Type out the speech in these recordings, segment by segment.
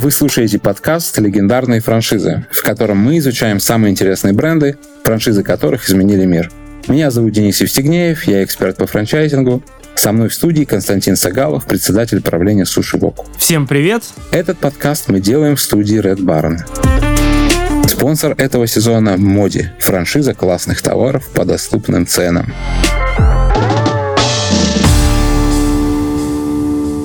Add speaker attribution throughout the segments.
Speaker 1: Вы слушаете подкаст «Легендарные франшизы», в котором мы изучаем самые интересные бренды, франшизы которых изменили мир. Меня зовут Денис Евстигнеев, я эксперт по франчайзингу. Со мной в студии Константин Сагалов, председатель правления Суши Вок.
Speaker 2: Всем привет!
Speaker 1: Этот подкаст мы делаем в студии Red Baron. Спонсор этого сезона – Моди, франшиза классных товаров по доступным ценам.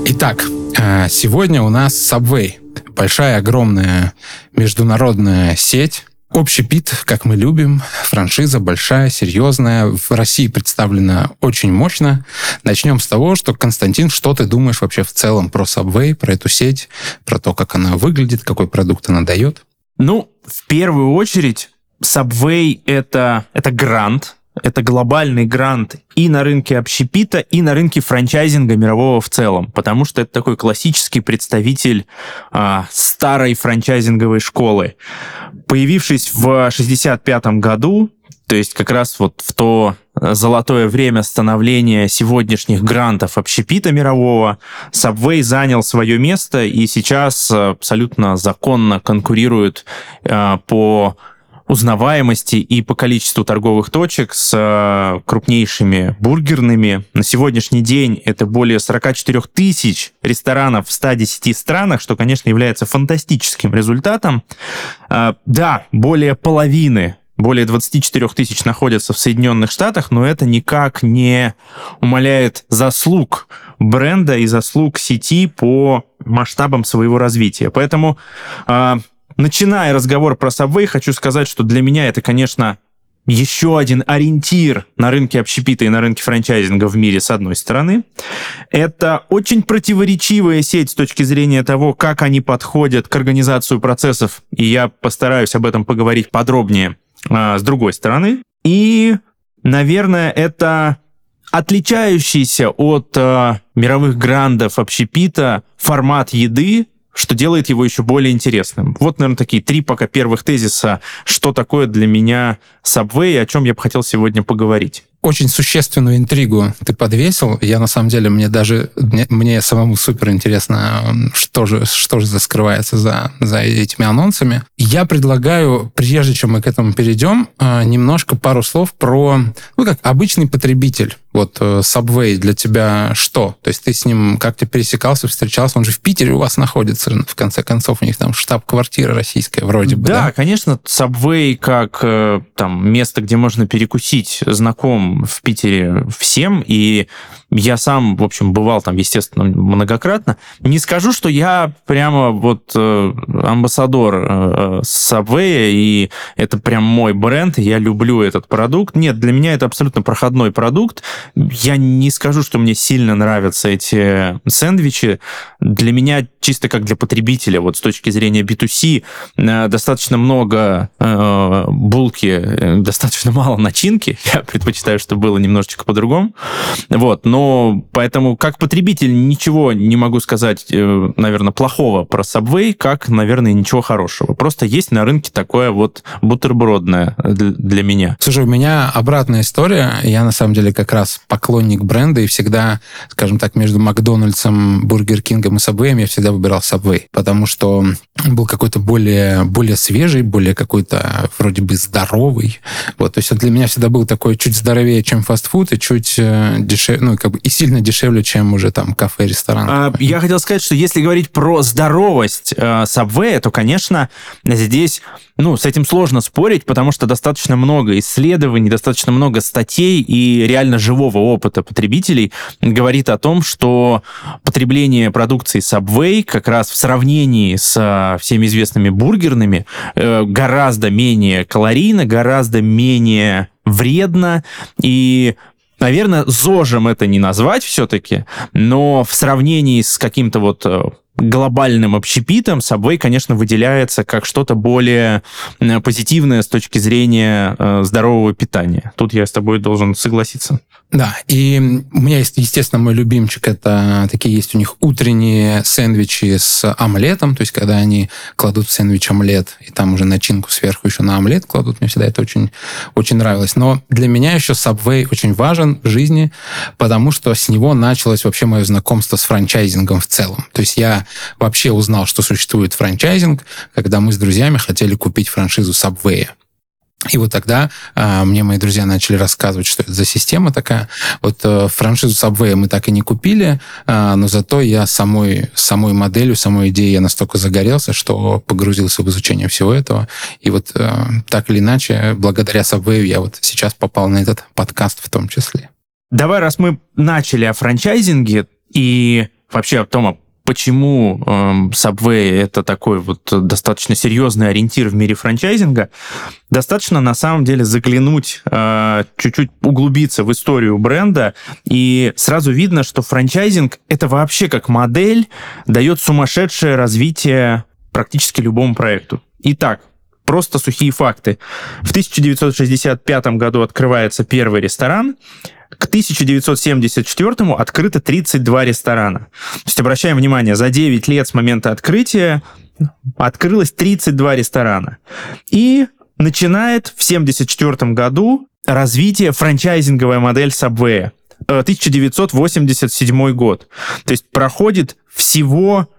Speaker 2: Итак, э, сегодня у нас Subway. Большая, огромная международная сеть, Общий пит, как мы любим, франшиза большая, серьезная, в России представлена очень мощно. Начнем с того, что, Константин, что ты думаешь вообще в целом про Subway, про эту сеть, про то, как она выглядит, какой продукт она дает?
Speaker 3: Ну, в первую очередь, Subway это, это грант, это глобальный грант и на рынке общепита, и на рынке франчайзинга мирового в целом, потому что это такой классический представитель а, старой франчайзинговой школы. Появившись в 65 году, то есть как раз вот в то золотое время становления сегодняшних грантов общепита мирового, Subway занял свое место и сейчас абсолютно законно конкурирует э, по узнаваемости и по количеству торговых точек с э, крупнейшими бургерными. На сегодняшний день это более 44 тысяч ресторанов в 110 странах, что, конечно, является фантастическим результатом. Э, да, более половины более 24 тысяч находятся в Соединенных Штатах, но это никак не умаляет заслуг бренда и заслуг сети по масштабам своего развития. Поэтому э, начиная разговор про Subway, хочу сказать, что для меня это, конечно, еще один ориентир на рынке общепита и на рынке франчайзинга в мире, с одной стороны. Это очень противоречивая сеть с точки зрения того, как они подходят к организации процессов, и я постараюсь об этом поговорить подробнее а, с другой стороны. И, наверное, это отличающийся от а, мировых грандов общепита формат еды, что делает его еще более интересным. Вот, наверное, такие три пока первых тезиса, что такое для меня Subway и о чем я бы хотел сегодня поговорить
Speaker 2: очень существенную интригу ты подвесил. Я на самом деле мне даже мне, мне самому супер интересно, что же что же скрывается за за этими анонсами. Я предлагаю, прежде чем мы к этому перейдем, а, немножко пару слов про ну как обычный потребитель. Вот э, Subway для тебя что? То есть ты с ним как-то пересекался, встречался? Он же в Питере у вас находится, в конце концов, у них там штаб-квартира российская вроде бы,
Speaker 3: да? Да, конечно, Subway как э, там место, где можно перекусить, знаком в Питере всем, и я сам, в общем, бывал там, естественно, многократно. Не скажу, что я прямо вот э, амбассадор э, Subway, и это прям мой бренд, я люблю этот продукт. Нет, для меня это абсолютно проходной продукт. Я не скажу, что мне сильно нравятся эти сэндвичи. Для меня, чисто как для потребителя, вот с точки зрения B2C, э, достаточно много э, булки, э, достаточно мало начинки. Я предпочитаю, чтобы было немножечко по-другому. Вот, но поэтому как потребитель ничего не могу сказать, э, наверное, плохого про Subway, как, наверное, ничего хорошего. Просто есть на рынке такое вот бутербродное для меня.
Speaker 2: Слушай, у меня обратная история. Я, на самом деле, как раз поклонник бренда и всегда, скажем так, между Макдональдсом, Бургер Кингом и Subway я всегда выбирал Subway, потому что был какой-то более, более свежий, более какой-то вроде бы здоровый. Вот, то есть для меня всегда был такой чуть здоровее, чем фастфуд, и чуть э, дешевле, ну, как бы и сильно дешевле, чем уже там кафе, ресторан. А,
Speaker 3: я хотел сказать, что если говорить про здоровость э, Subway, то, конечно, здесь ну, с этим сложно спорить, потому что достаточно много исследований, достаточно много статей и реально живого опыта потребителей говорит о том, что потребление продукции Subway как раз в сравнении с всеми известными бургерными э, гораздо менее калорийно, гораздо менее вредно. И Наверное, зожем это не назвать все-таки, но в сравнении с каким-то вот э, глобальным общепитом Subway, конечно, выделяется как что-то более позитивное с точки зрения э, здорового питания. Тут я с тобой должен согласиться.
Speaker 2: Да, и у меня есть, естественно, мой любимчик, это такие есть у них утренние сэндвичи с омлетом, то есть когда они кладут в сэндвич омлет, и там уже начинку сверху еще на омлет кладут, мне всегда это очень, очень нравилось. Но для меня еще Subway очень важен в жизни, потому что с него началось вообще мое знакомство с франчайзингом в целом. То есть я вообще узнал, что существует франчайзинг, когда мы с друзьями хотели купить франшизу Subway. И вот тогда а, мне мои друзья начали рассказывать, что это за система такая. Вот а, франшизу Subway мы так и не купили, а, но зато я самой, самой моделью, самой идеей я настолько загорелся, что погрузился в изучение всего этого. И вот а, так или иначе, благодаря Subway я вот сейчас попал на этот подкаст в том числе.
Speaker 3: Давай, раз мы начали о франчайзинге и вообще о том, почему э, Subway это такой вот достаточно серьезный ориентир в мире франчайзинга, достаточно на самом деле заглянуть, э, чуть-чуть углубиться в историю бренда, и сразу видно, что франчайзинг это вообще как модель дает сумасшедшее развитие практически любому проекту. Итак, просто сухие факты. В 1965 году открывается первый ресторан, к 1974 открыто 32 ресторана. То есть, обращаем внимание, за 9 лет с момента открытия открылось 32 ресторана. И начинает в 1974 году развитие франчайзинговая модель Subway. 1987 год. То есть проходит всего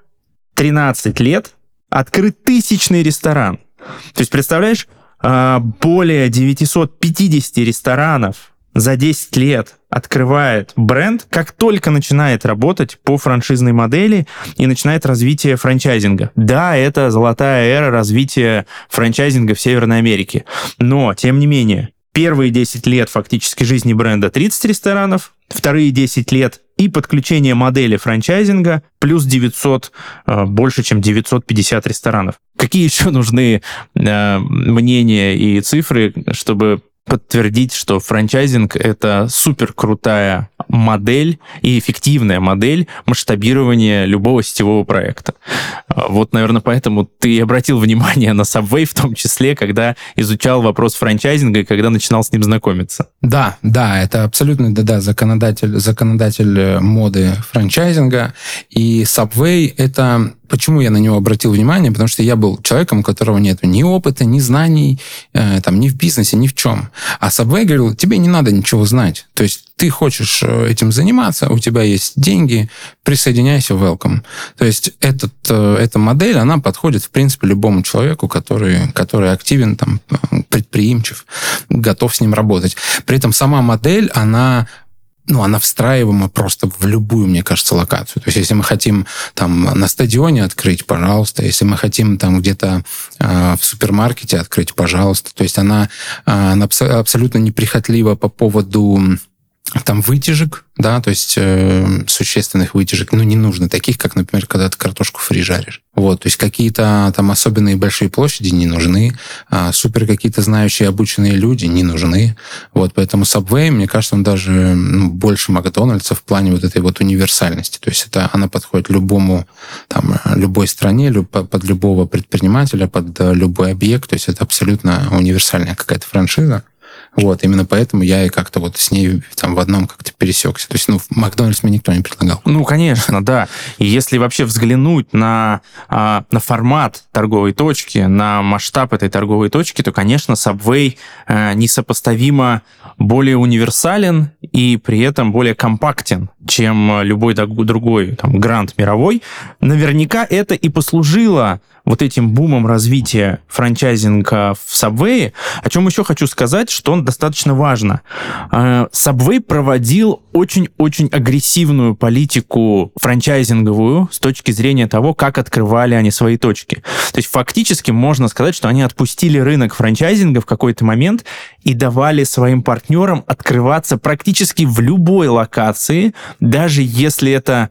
Speaker 3: 13 лет, открыт тысячный ресторан. То есть, представляешь, а, более 950 ресторанов за 10 лет открывает бренд, как только начинает работать по франшизной модели и начинает развитие франчайзинга. Да, это золотая эра развития франчайзинга в Северной Америке, но, тем не менее, первые 10 лет фактически жизни бренда 30 ресторанов, вторые 10 лет и подключение модели франчайзинга плюс 900, э, больше, чем 950 ресторанов. Какие еще нужны э, мнения и цифры, чтобы подтвердить, что франчайзинг — это супер крутая модель и эффективная модель масштабирования любого сетевого проекта. Вот, наверное, поэтому ты обратил внимание на Subway в том числе, когда изучал вопрос франчайзинга и когда начинал с ним знакомиться.
Speaker 2: Да, да, это абсолютно, да-да, законодатель, законодатель э, моды франчайзинга. И Subway — это Почему я на него обратил внимание? Потому что я был человеком, у которого нет ни опыта, ни знаний, э, там, ни в бизнесе, ни в чем. А Subway говорил, тебе не надо ничего знать. То есть ты хочешь э, этим заниматься, у тебя есть деньги, присоединяйся, welcome. То есть этот, э, эта модель, она подходит, в принципе, любому человеку, который, который активен, там, предприимчив, готов с ним работать. При этом сама модель, она ну, она встраиваема просто в любую, мне кажется, локацию. То есть, если мы хотим там на стадионе открыть, пожалуйста. Если мы хотим там где-то э, в супермаркете открыть, пожалуйста. То есть, она, э, она абсолютно неприхотлива по поводу там вытяжек, да, то есть э, существенных вытяжек, ну, не нужно таких, как, например, когда ты картошку фри жаришь. Вот, то есть какие-то там особенные большие площади не нужны, а супер какие-то знающие, обученные люди не нужны. Вот, поэтому Subway, мне кажется, он даже ну, больше Макдональдса в плане вот этой вот универсальности. То есть это она подходит любому, там, любой стране, люб, под любого предпринимателя, под любой объект. То есть это абсолютно универсальная какая-то франшиза. Вот, именно поэтому я и как-то вот с ней там в одном как-то пересекся. То есть, ну, в Макдональдс мне никто не предлагал.
Speaker 3: Ну, конечно, да. И если вообще взглянуть на, а, на формат торговой точки, на масштаб этой торговой точки, то, конечно, Subway э, несопоставимо более универсален и при этом более компактен, чем любой другой там, грант мировой. Наверняка это и послужило вот этим бумом развития франчайзинга в Subway, о чем еще хочу сказать, что он достаточно важно. Э, Subway проводил очень-очень агрессивную политику франчайзинговую с точки зрения того, как открывали они свои точки. То есть фактически можно сказать, что они отпустили рынок франчайзинга в какой-то момент и давали своим партнерам открываться практически в любой локации, даже если это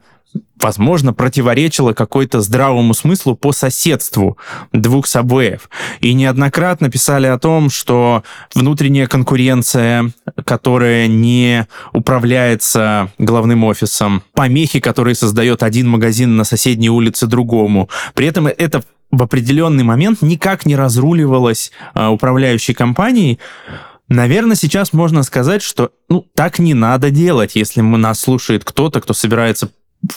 Speaker 3: возможно, противоречило какой-то здравому смыслу по соседству двух сабвеев. И неоднократно писали о том, что внутренняя конкуренция, которая не управляется главным офисом, помехи, которые создает один магазин на соседней улице другому. При этом это в определенный момент никак не разруливалось а, управляющей компанией. Наверное, сейчас можно сказать, что ну, так не надо делать, если мы нас слушает кто-то, кто собирается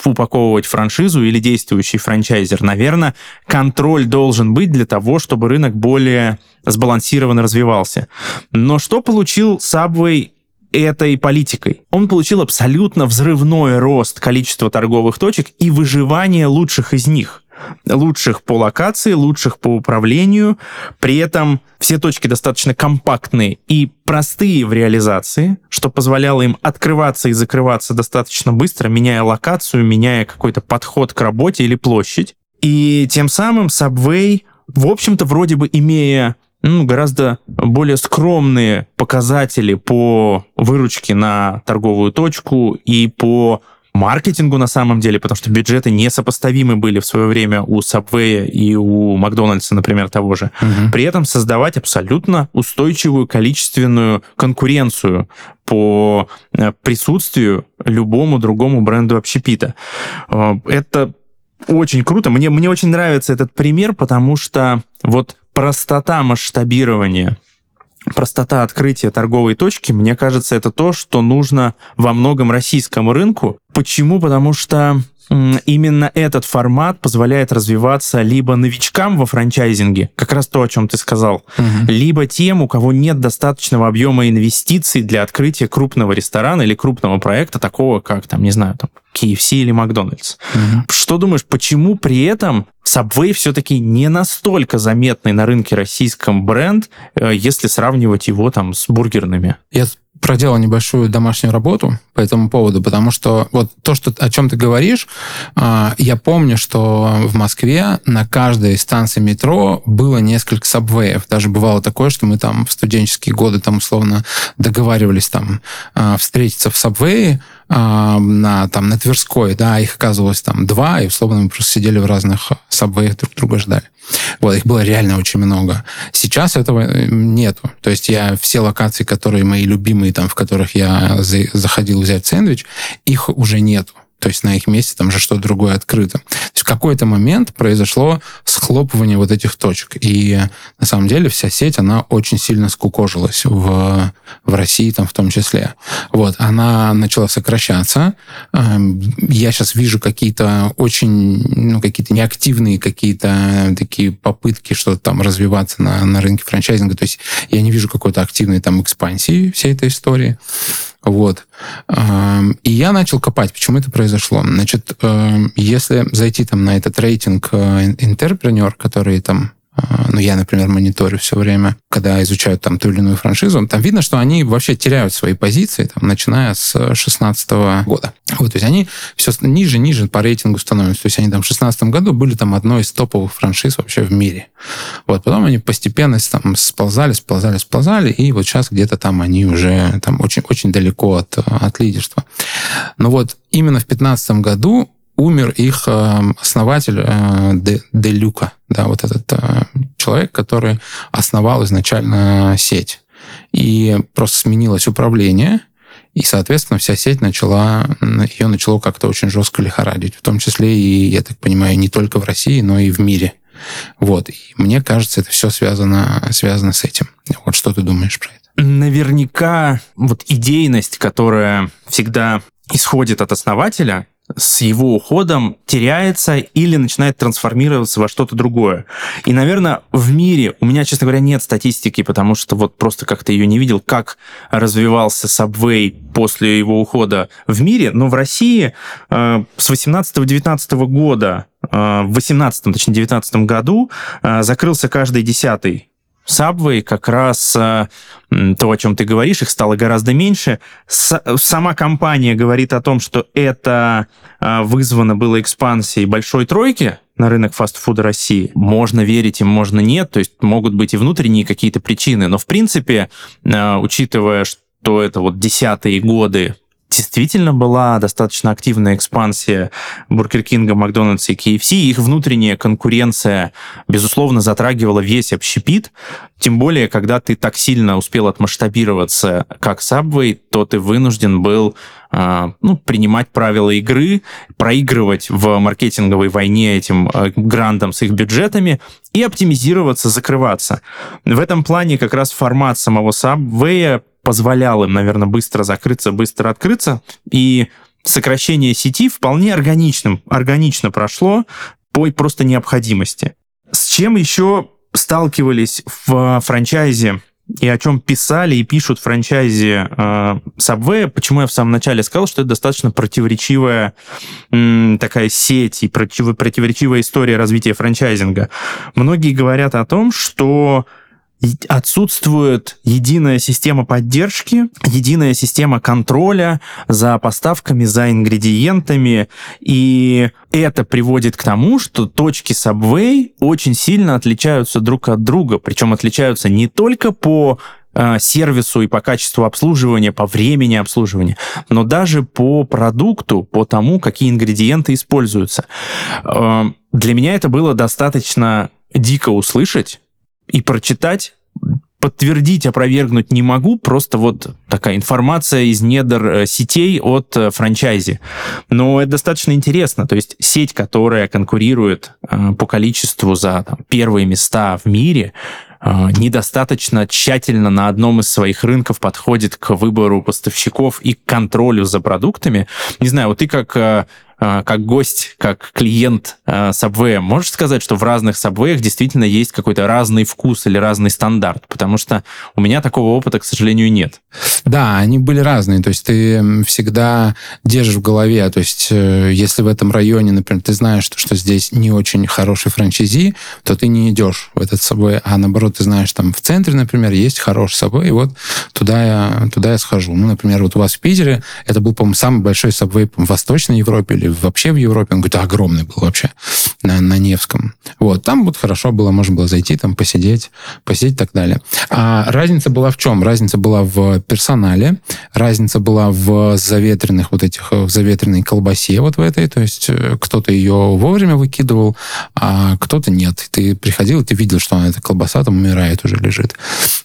Speaker 3: упаковывать франшизу или действующий франчайзер. Наверное, контроль должен быть для того, чтобы рынок более сбалансированно развивался. Но что получил Subway этой политикой. Он получил абсолютно взрывной рост количества торговых точек и выживание лучших из них лучших по локации, лучших по управлению. При этом все точки достаточно компактные и простые в реализации, что позволяло им открываться и закрываться достаточно быстро, меняя локацию, меняя какой-то подход к работе или площадь. И тем самым Subway, в общем-то, вроде бы имея ну, гораздо более скромные показатели по выручке на торговую точку и по маркетингу на самом деле, потому что бюджеты несопоставимы были в свое время у Subway и у Макдональдса, например, того же. Угу. При этом создавать абсолютно устойчивую количественную конкуренцию по э, присутствию любому другому бренду общепита. Э, это очень круто. Мне, мне очень нравится этот пример, потому что вот простота масштабирования, простота открытия торговой точки, мне кажется, это то, что нужно во многом российскому рынку. Почему? Потому что именно этот формат позволяет развиваться либо новичкам во франчайзинге, как раз то, о чем ты сказал, угу. либо тем, у кого нет достаточного объема инвестиций для открытия крупного ресторана или крупного проекта, такого как, там, не знаю, там, KFC или Макдональдс. Угу. Что думаешь, почему при этом Subway все-таки не настолько заметный на рынке российском бренд, э, если сравнивать его там с бургерными?
Speaker 2: Я проделал небольшую домашнюю работу по этому поводу, потому что вот то, что, о чем ты говоришь, а, я помню, что в Москве на каждой станции метро было несколько сабвеев. Даже бывало такое, что мы там в студенческие годы там условно договаривались там а, встретиться в сабвее, на, там, на Тверской, да, их оказывалось там два, и, условно, мы просто сидели в разных сабвеях, друг друга ждали. Вот, их было реально очень много. Сейчас этого э, нету. То есть я все локации, которые мои любимые, там, в которых я заходил взять сэндвич, их уже нету. То есть на их месте там же что-то другое открыто. То есть в какой-то момент произошло схлопывание вот этих точек. И на самом деле вся сеть, она очень сильно скукожилась в, в России там в том числе. Вот, она начала сокращаться. Эм, я сейчас вижу какие-то очень, ну, какие-то неактивные какие-то такие попытки что-то там развиваться на, на рынке франчайзинга. То есть я не вижу какой-то активной там экспансии всей этой истории. Вот. И я начал копать, почему это произошло. Значит, если зайти там на этот рейтинг интерпренер, который там ну, я, например, мониторю все время, когда изучают там ту или иную франшизу, там видно, что они вообще теряют свои позиции, там, начиная с 2016 года. Вот, то есть они все ниже, ниже по рейтингу становятся. То есть они там в 2016 году были там одной из топовых франшиз вообще в мире. Вот, потом они постепенно там сползали, сползали, сползали, и вот сейчас где-то там они уже там очень, очень далеко от, от лидерства. Но вот именно в 2015 году умер их э, основатель э, Де Люка, да, вот этот э, человек, который основал изначально сеть. И просто сменилось управление, и, соответственно, вся сеть начала, ее начало как-то очень жестко лихорадить, в том числе и, я так понимаю, не только в России, но и в мире. Вот. И мне кажется, это все связано, связано с этим. Вот что ты думаешь про это?
Speaker 3: Наверняка вот идейность, которая всегда исходит от основателя, с его уходом теряется или начинает трансформироваться во что-то другое. И, наверное, в мире, у меня, честно говоря, нет статистики, потому что вот просто как-то ее не видел, как развивался Subway после его ухода в мире, но в России э, с 18-19 года, э, в 18 точнее, 19 году э, закрылся каждый десятый Subway как раз э, то, о чем ты говоришь, их стало гораздо меньше. С, сама компания говорит о том, что это э, вызвано было экспансией большой тройки на рынок фастфуда России. Можно верить им, можно нет, то есть могут быть и внутренние какие-то причины, но в принципе, э, учитывая, что это вот десятые годы действительно была достаточно активная экспансия Бургер Кинга, Макдональдса и KFC. Их внутренняя конкуренция, безусловно, затрагивала весь общепит. Тем более, когда ты так сильно успел отмасштабироваться, как Subway, то ты вынужден был а, ну, принимать правила игры, проигрывать в маркетинговой войне этим а, грантам с их бюджетами и оптимизироваться, закрываться. В этом плане как раз формат самого Subway позволял им, наверное, быстро закрыться, быстро открыться, и сокращение сети вполне органичным, органично прошло по просто необходимости. С чем еще сталкивались в франчайзе и о чем писали и пишут франчайзи э, Subway, почему я в самом начале сказал, что это достаточно противоречивая м, такая сеть и против, противоречивая история развития франчайзинга. Многие говорят о том, что отсутствует единая система поддержки, единая система контроля за поставками, за ингредиентами, и это приводит к тому, что точки Subway очень сильно отличаются друг от друга, причем отличаются не только по э, сервису и по качеству обслуживания, по времени обслуживания, но даже по продукту, по тому, какие ингредиенты используются. Э, для меня это было достаточно дико услышать, и прочитать, подтвердить, опровергнуть не могу, просто вот такая информация из недр э, сетей от э, франчайзи. Но это достаточно интересно, то есть сеть, которая конкурирует э, по количеству за там, первые места в мире, недостаточно тщательно на одном из своих рынков подходит к выбору поставщиков и к контролю за продуктами. Не знаю, вот ты как как гость, как клиент а, Subway, можешь сказать, что в разных Subway действительно есть какой-то разный вкус или разный стандарт? Потому что у меня такого опыта, к сожалению, нет.
Speaker 2: Да, они были разные. То есть ты всегда держишь в голове, то есть э, если в этом районе, например, ты знаешь, что, что здесь не очень хороший франчайзи, то ты не идешь в этот Subway, а наоборот, ты знаешь, там в центре, например, есть хороший Subway, и вот туда я, туда я схожу. Ну, например, вот у вас в Питере это был, по-моему, самый большой Subway в Восточной Европе или вообще в Европе, он говорит, огромный был вообще, на, на Невском. Вот, там вот хорошо было, можно было зайти, там посидеть, посидеть и так далее. А разница была в чем? Разница была в персонале, разница была в заветренных вот этих, в заветренной колбасе вот в этой, то есть э, кто-то ее вовремя выкидывал, а кто-то нет. Ты приходил, ты видел, что эта колбаса там умирает, уже лежит.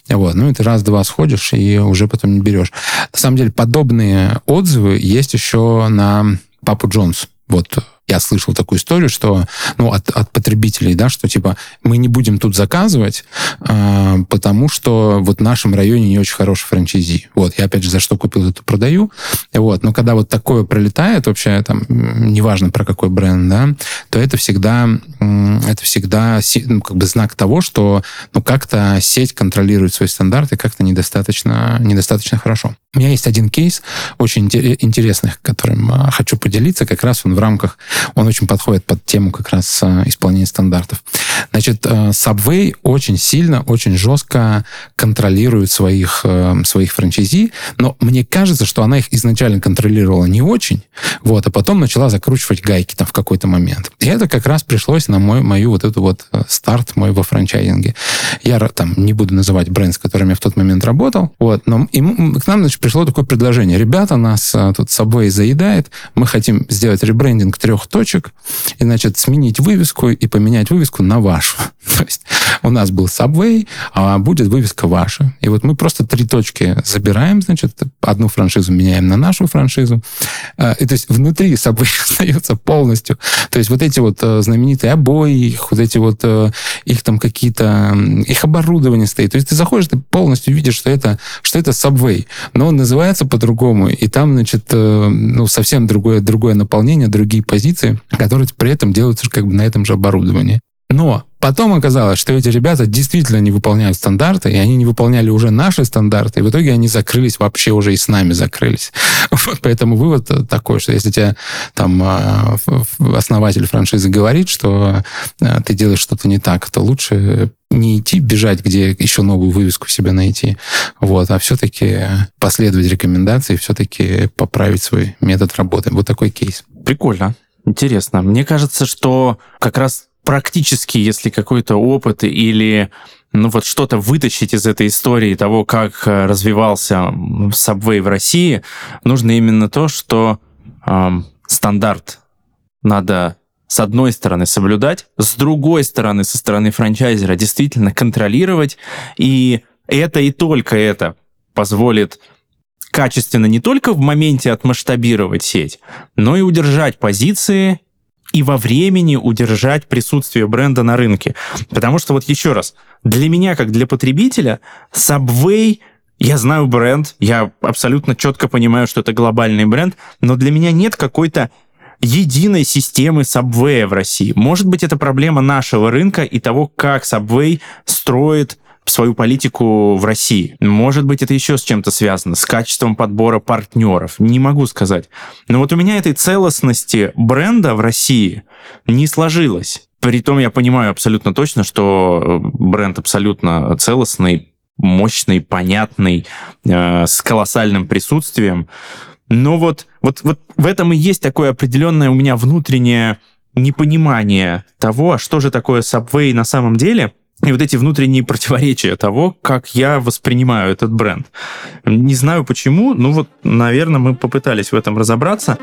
Speaker 2: Вот, ну и ты раз-два сходишь и уже потом не берешь. На самом деле подобные отзывы есть еще на Папу Джонс. Вот я слышал такую историю, что, ну, от, от потребителей, да, что, типа, мы не будем тут заказывать, э, потому что вот в нашем районе не очень хороший франчайзи. Вот, я, опять же, за что купил, это продаю. Вот, но когда вот такое пролетает вообще, там, неважно про какой бренд, да, то это всегда, это всегда ну, как бы знак того, что, ну, как-то сеть контролирует свои стандарты как-то недостаточно, недостаточно хорошо. У меня есть один кейс очень интересный, которым а, хочу поделиться, как раз он в рамках он очень подходит под тему как раз э, исполнения стандартов. Значит, э, Subway очень сильно, очень жестко контролирует своих, э, своих франчайзи, но мне кажется, что она их изначально контролировала не очень, вот, а потом начала закручивать гайки там в какой-то момент. И это как раз пришлось на мой, мою вот эту вот старт мой во франчайзинге. Я там не буду называть бренд, с которым я в тот момент работал, вот, но и к нам, значит, пришло такое предложение. Ребята, нас тут Subway заедает, мы хотим сделать ребрендинг трех точек, и, значит, сменить вывеску и поменять вывеску на вашу. То есть у нас был Subway, а будет вывеска ваша. И вот мы просто три точки забираем, значит, одну франшизу меняем на нашу франшизу. А, и то есть внутри Subway остается полностью. То есть вот эти вот э, знаменитые обои, их вот эти вот, э, их там какие-то, их оборудование стоит. То есть ты заходишь, ты полностью видишь, что это, что это Subway. Но он называется по-другому, и там, значит, э, ну, совсем другое, другое наполнение, другие позиции, которые при этом делаются как бы на этом же оборудовании. Но потом оказалось, что эти ребята действительно не выполняют стандарты, и они не выполняли уже наши стандарты, и в итоге они закрылись вообще уже и с нами закрылись. Вот поэтому вывод такой, что если тебе там а, основатель франшизы говорит, что а, ты делаешь что-то не так, то лучше не идти бежать, где еще новую вывеску себе найти, вот, а все-таки последовать рекомендации, все-таки поправить свой метод работы. Вот такой кейс.
Speaker 3: Прикольно. Интересно. Мне кажется, что как раз практически, если какой-то опыт или ну вот что-то вытащить из этой истории того, как э, развивался Subway в России, нужно именно то, что э, стандарт надо с одной стороны соблюдать, с другой стороны, со стороны франчайзера действительно контролировать, и это и только это позволит качественно не только в моменте отмасштабировать сеть, но и удержать позиции и во времени удержать присутствие бренда на рынке. Потому что вот еще раз, для меня, как для потребителя, Subway я знаю бренд, я абсолютно четко понимаю, что это глобальный бренд, но для меня нет какой-то единой системы Subway в России. Может быть, это проблема нашего рынка и того, как Subway строит свою политику в России. Может быть, это еще с чем-то связано, с качеством подбора партнеров. Не могу сказать. Но вот у меня этой целостности бренда в России не сложилось. Притом я понимаю абсолютно точно, что бренд абсолютно целостный, мощный, понятный, э, с колоссальным присутствием. Но вот, вот, вот в этом и есть такое определенное у меня внутреннее непонимание того, а что же такое Subway на самом деле, и вот эти внутренние противоречия того, как я воспринимаю этот бренд. Не знаю почему, но вот, наверное, мы попытались в этом разобраться.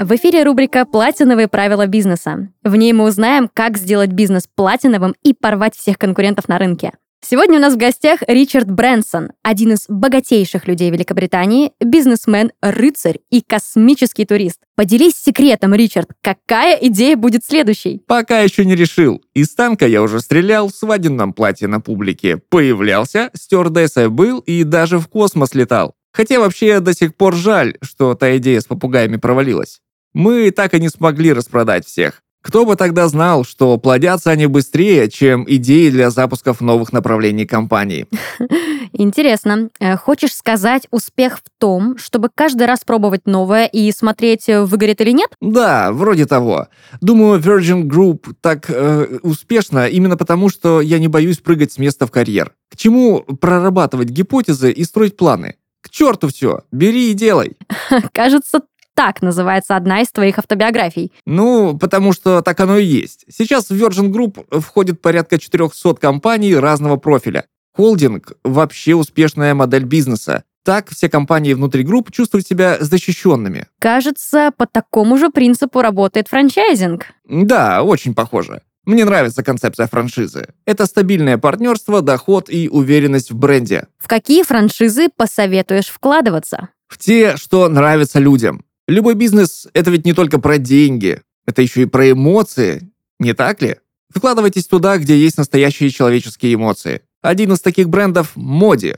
Speaker 4: В эфире рубрика «Платиновые правила бизнеса». В ней мы узнаем, как сделать бизнес платиновым и порвать всех конкурентов на рынке. Сегодня у нас в гостях Ричард Брэнсон, один из богатейших людей Великобритании, бизнесмен, рыцарь и космический турист. Поделись секретом, Ричард, какая идея будет следующей?
Speaker 5: Пока еще не решил. Из танка я уже стрелял в свадебном платье на публике. Появлялся, стюардессой был и даже в космос летал. Хотя вообще до сих пор жаль, что та идея с попугаями провалилась. Мы так и не смогли распродать всех. Кто бы тогда знал, что плодятся они быстрее, чем идеи для запусков новых направлений компании?
Speaker 4: Интересно. Э, хочешь сказать, успех в том, чтобы каждый раз пробовать новое и смотреть, э, выгорит или нет?
Speaker 5: Да, вроде того. Думаю, Virgin Group так э, успешно именно потому, что я не боюсь прыгать с места в карьер. К чему прорабатывать гипотезы и строить планы? К черту все, бери и делай.
Speaker 4: Кажется, так называется одна из твоих автобиографий.
Speaker 5: Ну, потому что так оно и есть. Сейчас в Virgin Group входит порядка 400 компаний разного профиля. Холдинг – вообще успешная модель бизнеса. Так все компании внутри групп чувствуют себя защищенными.
Speaker 4: Кажется, по такому же принципу работает франчайзинг.
Speaker 5: Да, очень похоже. Мне нравится концепция франшизы. Это стабильное партнерство, доход и уверенность в бренде.
Speaker 4: В какие франшизы посоветуешь вкладываться?
Speaker 5: В те, что нравятся людям. Любой бизнес — это ведь не только про деньги, это еще и про эмоции, не так ли? Вкладывайтесь туда, где есть настоящие человеческие эмоции. Один из таких брендов — Моди.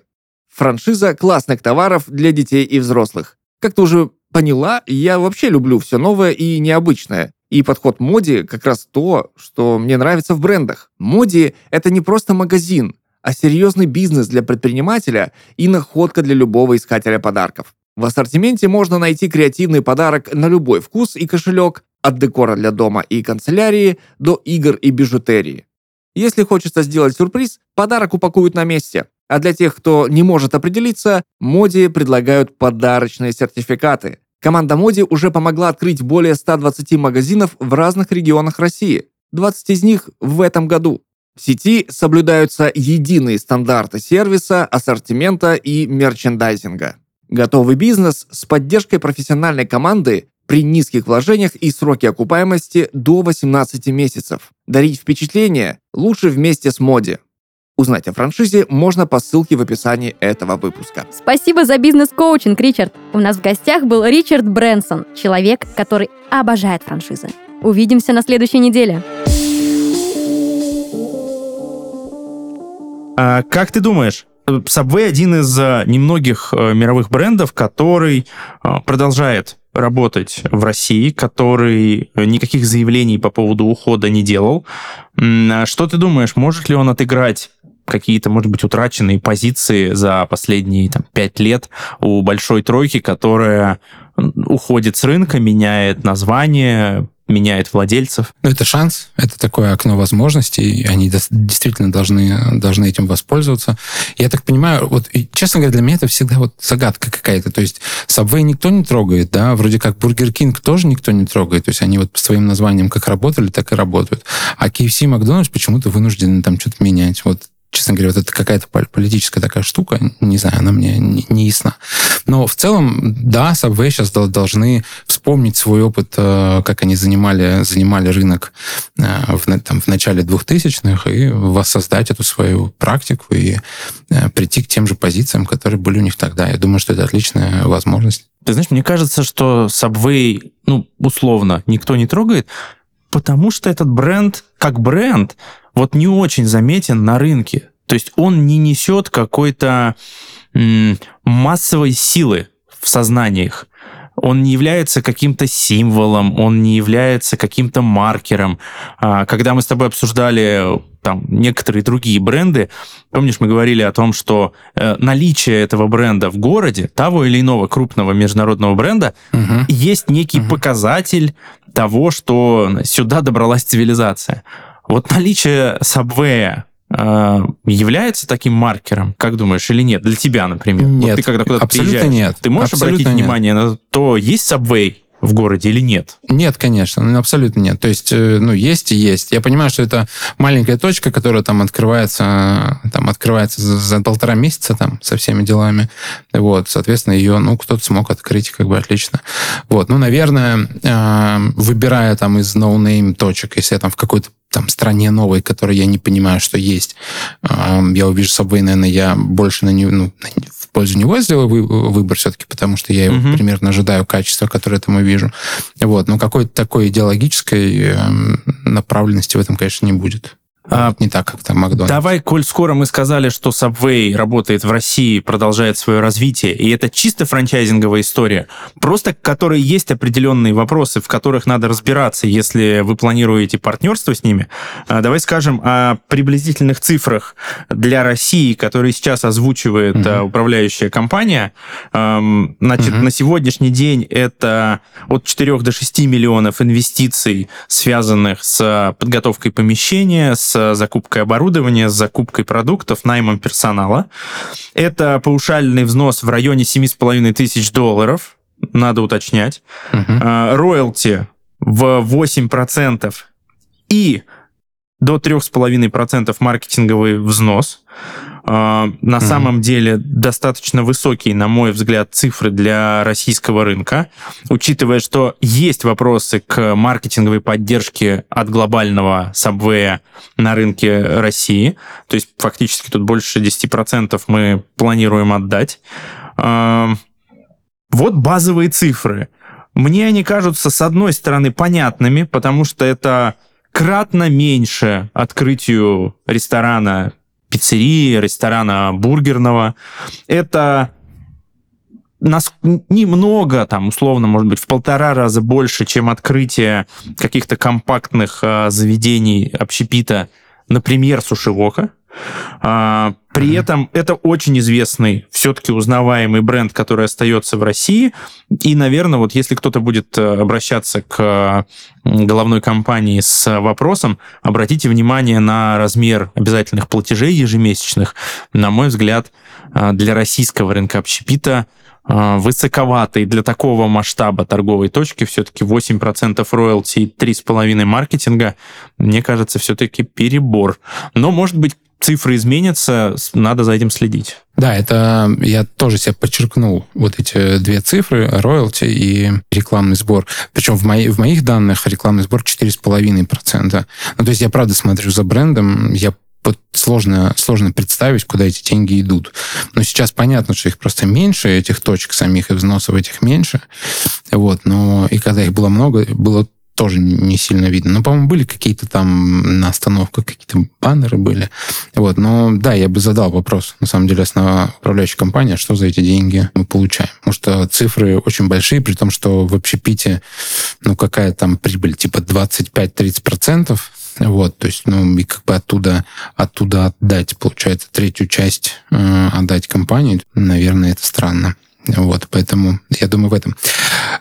Speaker 5: Франшиза классных товаров для детей и взрослых. Как ты уже поняла, я вообще люблю все новое и необычное. И подход Моди как раз то, что мне нравится в брендах. Моди — это не просто магазин, а серьезный бизнес для предпринимателя и находка для любого искателя подарков. В ассортименте можно найти креативный подарок на любой вкус и кошелек, от декора для дома и канцелярии до игр и бижутерии. Если хочется сделать сюрприз, подарок упакуют на месте. А для тех, кто не может определиться, Моди предлагают подарочные сертификаты. Команда Моди уже помогла открыть более 120 магазинов в разных регионах России. 20 из них в этом году. В сети соблюдаются единые стандарты сервиса, ассортимента и мерчендайзинга. Готовый бизнес с поддержкой профессиональной команды при низких вложениях и сроке окупаемости до 18 месяцев. Дарить впечатление лучше вместе с Моди. Узнать о франшизе можно по ссылке в описании этого выпуска.
Speaker 4: Спасибо за бизнес-коучинг, Ричард. У нас в гостях был Ричард Брэнсон, человек, который обожает франшизы. Увидимся на следующей неделе.
Speaker 3: А, как ты думаешь, Subway один из э, немногих э, мировых брендов, который э, продолжает работать в России, который никаких заявлений по поводу ухода не делал. А что ты думаешь, может ли он отыграть какие-то, может быть, утраченные позиции за последние там, пять лет у большой тройки, которая уходит с рынка, меняет название, меняет владельцев.
Speaker 2: Ну, это шанс, это такое окно возможностей, они действительно должны, должны этим воспользоваться. Я так понимаю, вот, честно говоря, для меня это всегда вот загадка какая-то. То есть Subway никто не трогает, да, вроде как Burger King тоже никто не трогает, то есть они вот по своим названиям как работали, так и работают. А KFC и Макдональдс почему-то вынуждены там что-то менять. Вот честно говоря, вот это какая-то политическая такая штука, не знаю, она мне не, не ясна. Но в целом, да, Subway сейчас должны вспомнить свой опыт, э, как они занимали, занимали рынок э, в, там, в начале 2000-х и воссоздать эту свою практику и э, прийти к тем же позициям, которые были у них тогда. Я думаю, что это отличная возможность.
Speaker 3: Ты знаешь, мне кажется, что Subway, ну, условно, никто не трогает, потому что этот бренд, как бренд, вот не очень заметен на рынке. То есть он не несет какой-то массовой силы в сознаниях. он не является каким-то символом, он не является каким-то маркером. А, когда мы с тобой обсуждали там некоторые другие бренды, помнишь, мы говорили о том, что э, наличие этого бренда в городе, того или иного крупного международного бренда,
Speaker 2: Мгм.
Speaker 3: есть некий
Speaker 2: Мгм.
Speaker 3: показатель того, что сюда добралась цивилизация. Вот наличие Subway э, является таким маркером, как думаешь, или нет? Для тебя, например. Вот
Speaker 2: Нет,
Speaker 3: ты когда куда-то
Speaker 2: абсолютно
Speaker 3: приезжаешь,
Speaker 2: нет.
Speaker 3: ты можешь
Speaker 2: Абсолютно
Speaker 3: обратить
Speaker 2: нет.
Speaker 3: внимание на то, есть Subway в городе или нет?
Speaker 2: Нет, конечно, ну, абсолютно нет. То есть, э, ну, есть и есть. Я понимаю, что это маленькая точка, которая там открывается, э, там открывается за, за полтора месяца там со всеми делами. Вот, соответственно, ее, ну, кто-то смог открыть, как бы отлично. Вот, ну, наверное, выбирая там из no-name точек, если я там в какой-то там стране новой, которой я не понимаю, что есть, я увижу Subway, наверное, я больше на нее, ну, в пользу него сделаю вы- выбор все-таки, потому что я его
Speaker 3: Мгм.
Speaker 2: примерно ожидаю качества, которое я там и вижу. Вот, но какой-то такой идеологической эм, направленности в этом, конечно, не будет.
Speaker 3: А,
Speaker 2: не так, как там Макдональдс.
Speaker 3: Давай, коль скоро мы сказали, что Subway работает в России, продолжает свое развитие, и это чисто франчайзинговая история, просто к которой есть определенные вопросы, в которых надо разбираться, если вы планируете партнерство с ними. А, Давай скажем о приблизительных цифрах для России, которые сейчас озвучивает а, управляющая компания. Значит,
Speaker 2: Мгм.
Speaker 3: на сегодняшний день это от 4 до 6 миллионов инвестиций, связанных с подготовкой помещения, с закупкой оборудования, с закупкой продуктов, наймом персонала. Это паушальный взнос в районе 7,5 тысяч долларов, надо уточнять. А, Роялти в 8% и до 3,5% маркетинговый взнос. А, На
Speaker 2: Мгм.
Speaker 3: самом деле достаточно высокие, на мой взгляд, цифры для российского рынка, учитывая, что есть вопросы к маркетинговой поддержке от глобального сабвея на рынке России. То есть фактически тут больше 10% мы планируем отдать. А, Вот базовые цифры. Мне они кажутся, с одной стороны, понятными, потому что это кратно меньше открытию ресторана пиццерии, ресторана бургерного. Это нас немного, там, условно, может быть, в полтора раза больше, чем открытие каких-то компактных а, заведений общепита, например, сушивока. А, при
Speaker 2: Мгм.
Speaker 3: этом это очень известный, все-таки узнаваемый бренд, который остается в России. И, наверное, вот если кто-то будет э, обращаться к головной компании с вопросом, обратите внимание на размер обязательных платежей ежемесячных. На мой взгляд, э, для российского рынка общепита э, высоковатый для такого масштаба торговой точки, все-таки 8% роялти и 3,5% маркетинга, мне кажется, все-таки перебор. Но, может быть, цифры изменятся, надо за этим следить.
Speaker 2: Да, это я тоже себе подчеркнул вот эти две цифры, роялти и рекламный сбор. Причем в, мои, в моих данных рекламный сбор 4,5%. Ну, то есть я правда смотрю за брендом, я сложно, сложно представить, куда эти деньги идут. Но сейчас понятно, что их просто меньше, этих точек самих, и взносов этих меньше. Вот, но и когда их было много, было тоже не сильно видно. Но, по-моему, были какие-то там на остановках какие-то баннеры были. Вот, но да, я бы задал вопрос, на самом деле, основная управляющая компания, что за эти деньги мы получаем. Потому что цифры очень большие, при том, что в общепите, ну, какая там прибыль, типа 25-30%, вот, то есть, ну, и как бы оттуда, оттуда отдать, получается, третью часть э, отдать компании, наверное, это странно. Вот, поэтому я думаю, в этом,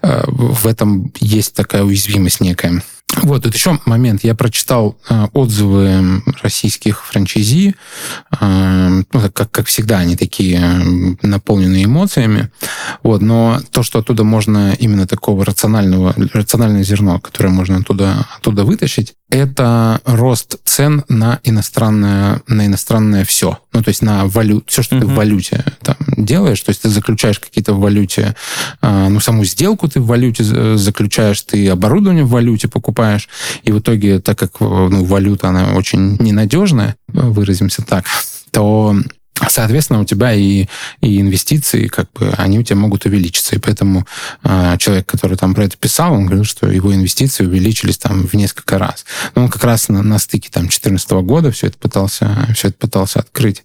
Speaker 2: э, в этом есть такая уязвимость некая. Вот, тут еще момент. Я прочитал э, отзывы российских франчайзи. Э, ну, как, как всегда, они такие э, наполненные эмоциями. Вот, но то, что оттуда можно именно такого рационального, рациональное зерно, которое можно оттуда, оттуда вытащить, это рост цен на иностранное, на иностранное все. Ну, то есть на валюту, все, что ты
Speaker 3: Мгм.
Speaker 2: в валюте там делаешь. То есть ты заключаешь какие-то в валюте, э, ну, саму сделку ты в валюте за- заключаешь, ты оборудование в валюте покупаешь, и в итоге, так как э, ну, валюта, она очень ненадежная, выразимся так, то соответственно, у тебя и, и инвестиции, как бы, они у тебя могут увеличиться. И поэтому э, человек, который там про это писал, он говорил, что его инвестиции увеличились там в несколько раз. Но он как раз на, на стыке там 2014 года все это пытался, все это пытался открыть.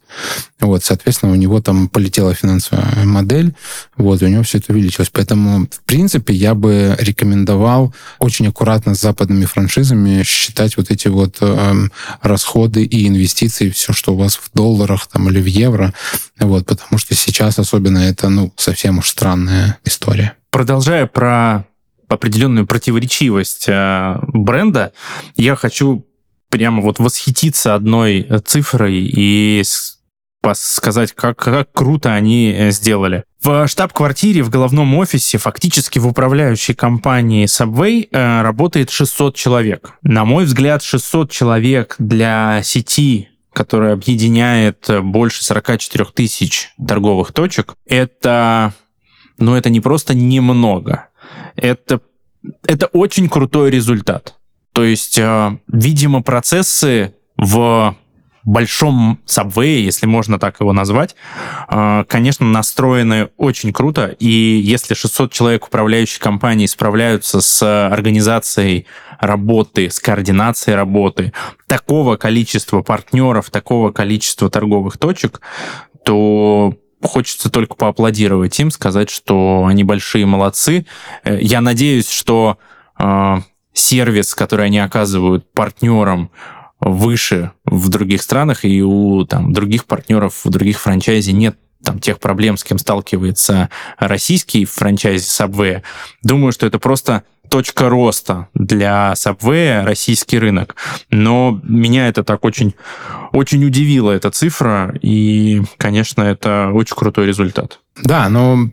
Speaker 2: Вот, соответственно, у него там полетела финансовая модель, вот, у него все это увеличилось. Поэтому, в принципе, я бы рекомендовал очень аккуратно с западными франшизами считать вот эти вот э, расходы и инвестиции, все, что у вас в долларах там или в евро, вот, потому что сейчас особенно это, ну, совсем уж странная история.
Speaker 3: Продолжая про определенную противоречивость э, бренда, я хочу прямо вот восхититься одной цифрой и сказать, как, как круто они э, сделали. В штаб-квартире, в головном офисе, фактически в управляющей компании Subway э, работает 600 человек. На мой взгляд, 600 человек для сети которая объединяет больше 44 тысяч торговых точек, это, ну, это не просто немного, это, это очень крутой результат. То есть, э, видимо, процессы в большом Subway, если можно так его назвать, э, конечно, настроены очень круто. И если 600 человек управляющей компании справляются с организацией работы, с координацией работы, такого количества партнеров, такого количества торговых точек, то хочется только поаплодировать им, сказать, что они большие молодцы. Э, я надеюсь, что э, сервис, который они оказывают партнерам, выше в других странах, и у там, других партнеров, у других франчайзи нет там, тех проблем, с кем сталкивается российский франчайзи Subway. Думаю, что это просто точка роста для Subway, российский рынок. Но меня это так очень, очень удивило, эта цифра, и, конечно, это очень крутой результат.
Speaker 2: Да, но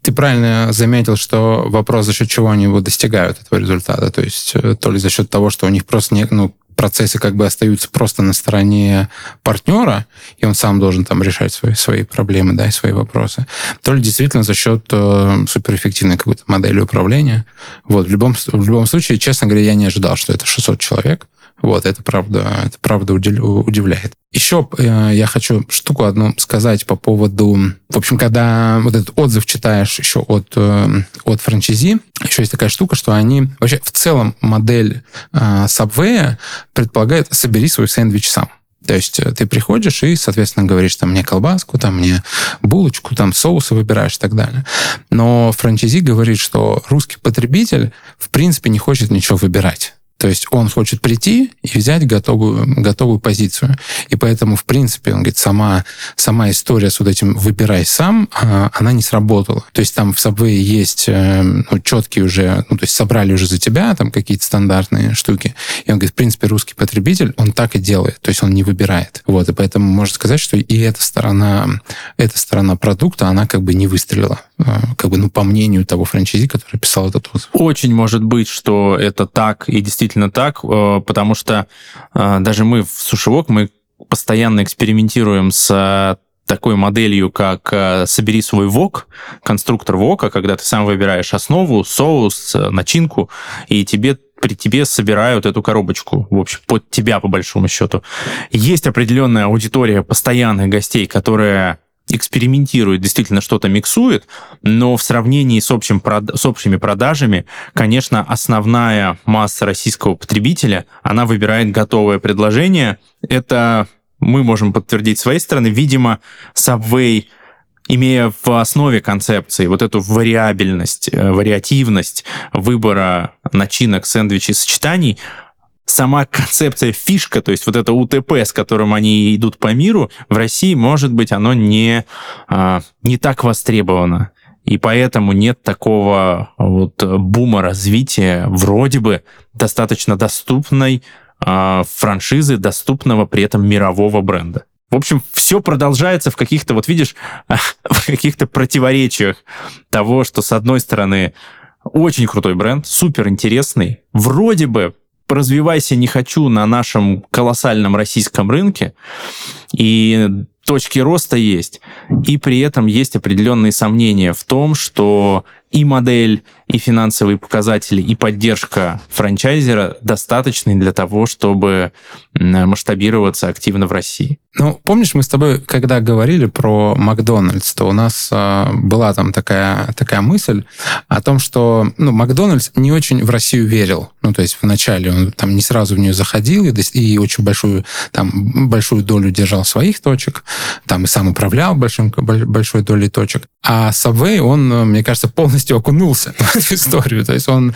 Speaker 2: ты правильно заметил, что вопрос, за счет чего они его достигают, этого результата. То есть э, то ли за счет того, что у них просто не, ну, процессы как бы остаются просто на стороне партнера, и он сам должен там решать свои, свои проблемы, да, и свои вопросы, то ли действительно за счет э, суперэффективной какой-то модели управления. Вот, в любом, в любом случае, честно говоря, я не ожидал, что это 600 человек. Вот, это правда, это правда удивляет. Еще э, я хочу штуку одну сказать по поводу... В общем, когда вот этот отзыв читаешь еще от, э, от франчайзи, еще есть такая штука, что они... Вообще, в целом, модель э, Subway предполагает «собери свой сэндвич сам». То есть э, ты приходишь и, соответственно, говоришь, там, мне колбаску, там, мне булочку, там, соусы выбираешь и так далее. Но франчайзи говорит, что русский потребитель, в принципе, не хочет ничего выбирать. То есть он хочет прийти и взять готовую, готовую позицию. И поэтому, в принципе, он говорит, сама, сама история с вот этим «выбирай сам», а, она не сработала. То есть там в Subway есть э, ну, четкие уже, ну, то есть собрали уже за тебя там какие-то стандартные штуки. И он говорит, в принципе, русский потребитель, он так и делает. То есть он не выбирает. Вот, и поэтому можно сказать, что и эта сторона, эта сторона продукта, она как бы не выстрелила. Э, как бы, ну, по мнению того франчайзи, который писал этот отзыв.
Speaker 3: Очень может быть, что это так и действительно так, э, потому что э, даже мы в Сушевок, мы постоянно экспериментируем с такой моделью, как «собери свой вок», конструктор вока, когда ты сам выбираешь основу, соус, начинку, и тебе при тебе собирают эту коробочку, в общем, под тебя, по большому счету. Есть определенная аудитория постоянных гостей, которая экспериментирует, действительно что-то миксует, но в сравнении с, общим, с общими продажами, конечно, основная масса российского потребителя, она выбирает готовое предложение. Это мы можем подтвердить своей стороны. Видимо, Subway имея в основе концепции вот эту вариабельность, э, вариативность выбора начинок, сэндвичей, сочетаний, сама концепция фишка, то есть вот это УТП, с которым они идут по миру, в России, может быть, оно не, а, не так востребовано. И поэтому нет такого вот бума развития вроде бы достаточно доступной э, франшизы, доступного при этом мирового бренда. В общем, все продолжается в каких-то, вот видишь, в каких-то противоречиях того, что с одной стороны очень крутой бренд, супер интересный, вроде бы развивайся не хочу на нашем колоссальном российском рынке, и точки роста есть, и при этом есть определенные сомнения в том, что и модель, и финансовые показатели, и поддержка франчайзера достаточны для того, чтобы масштабироваться активно в России.
Speaker 2: Ну, помнишь, мы с тобой, когда говорили про Макдональдс, то у нас э, была там такая, такая мысль о том, что ну, Макдональдс не очень в Россию верил. Ну, то есть вначале он там не сразу в нее заходил и, и очень большую, там, большую долю держал своих точек, там и сам управлял большим, большой долей точек. А Subway, он, мне кажется, полностью окунулся в историю. То есть он,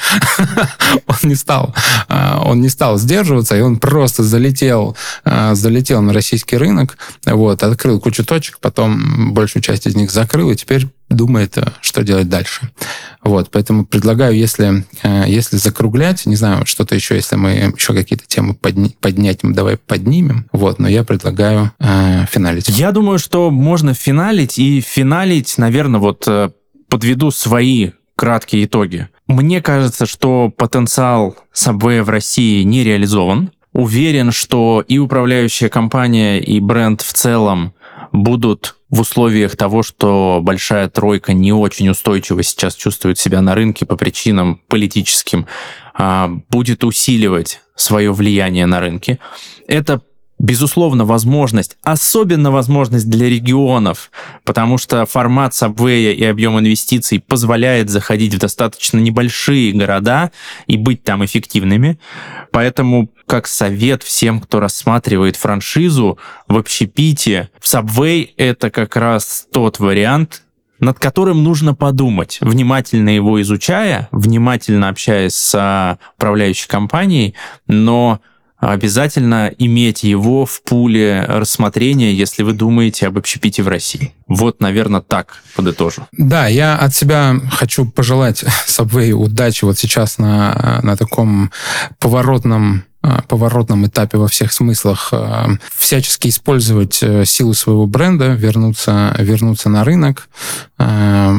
Speaker 2: он, не стал, э, он не стал сдерживаться, и он просто залетел, э, залетел на российский рынок, вот, открыл кучу точек, потом большую часть из них закрыл, и теперь думает, э, что делать дальше. Вот, поэтому предлагаю, если, если закруглять, не знаю, что-то еще, если мы еще какие-то темы подни, поднять, мы давай поднимем, вот, но я предлагаю э, финалить.
Speaker 3: Я думаю, что можно финалить, и финалить, наверное, вот подведу свои краткие итоги. Мне кажется, что потенциал Subway в России не реализован уверен, что и управляющая компания, и бренд в целом будут в условиях того, что большая тройка не очень устойчиво сейчас чувствует себя на рынке по причинам политическим, а, будет усиливать свое влияние на рынке. Это безусловно, возможность, особенно возможность для регионов, потому что формат Subway и объем инвестиций позволяет заходить в достаточно небольшие города и быть там эффективными. Поэтому, как совет всем, кто рассматривает франшизу в общепите, в Subway это как раз тот вариант, над которым нужно подумать, внимательно его изучая, внимательно общаясь с управляющей компанией, но обязательно иметь его в пуле рассмотрения, если вы думаете об общепите в России. Вот, наверное, так подытожу.
Speaker 2: Да, я от себя хочу пожелать Subway удачи вот сейчас на, на таком поворотном поворотном этапе во всех смыслах э, всячески использовать э, силу своего бренда, вернуться, вернуться на рынок,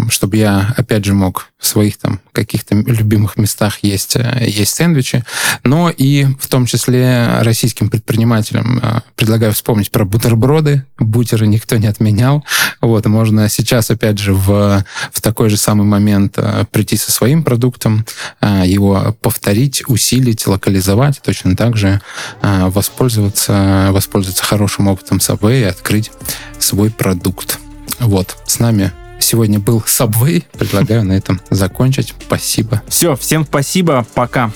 Speaker 2: чтобы я, опять же, мог в своих там каких-то любимых местах есть, есть сэндвичи, но и в том числе российским предпринимателям предлагаю вспомнить про бутерброды. Бутеры никто не отменял. Вот, можно сейчас, опять же, в, в такой же самый момент прийти со своим продуктом, его повторить, усилить, локализовать, точно также а, воспользоваться, воспользоваться хорошим опытом Subway и открыть свой продукт. Вот, с нами сегодня был Subway. Предлагаю на этом закончить. Спасибо.
Speaker 3: Все, всем спасибо. Пока.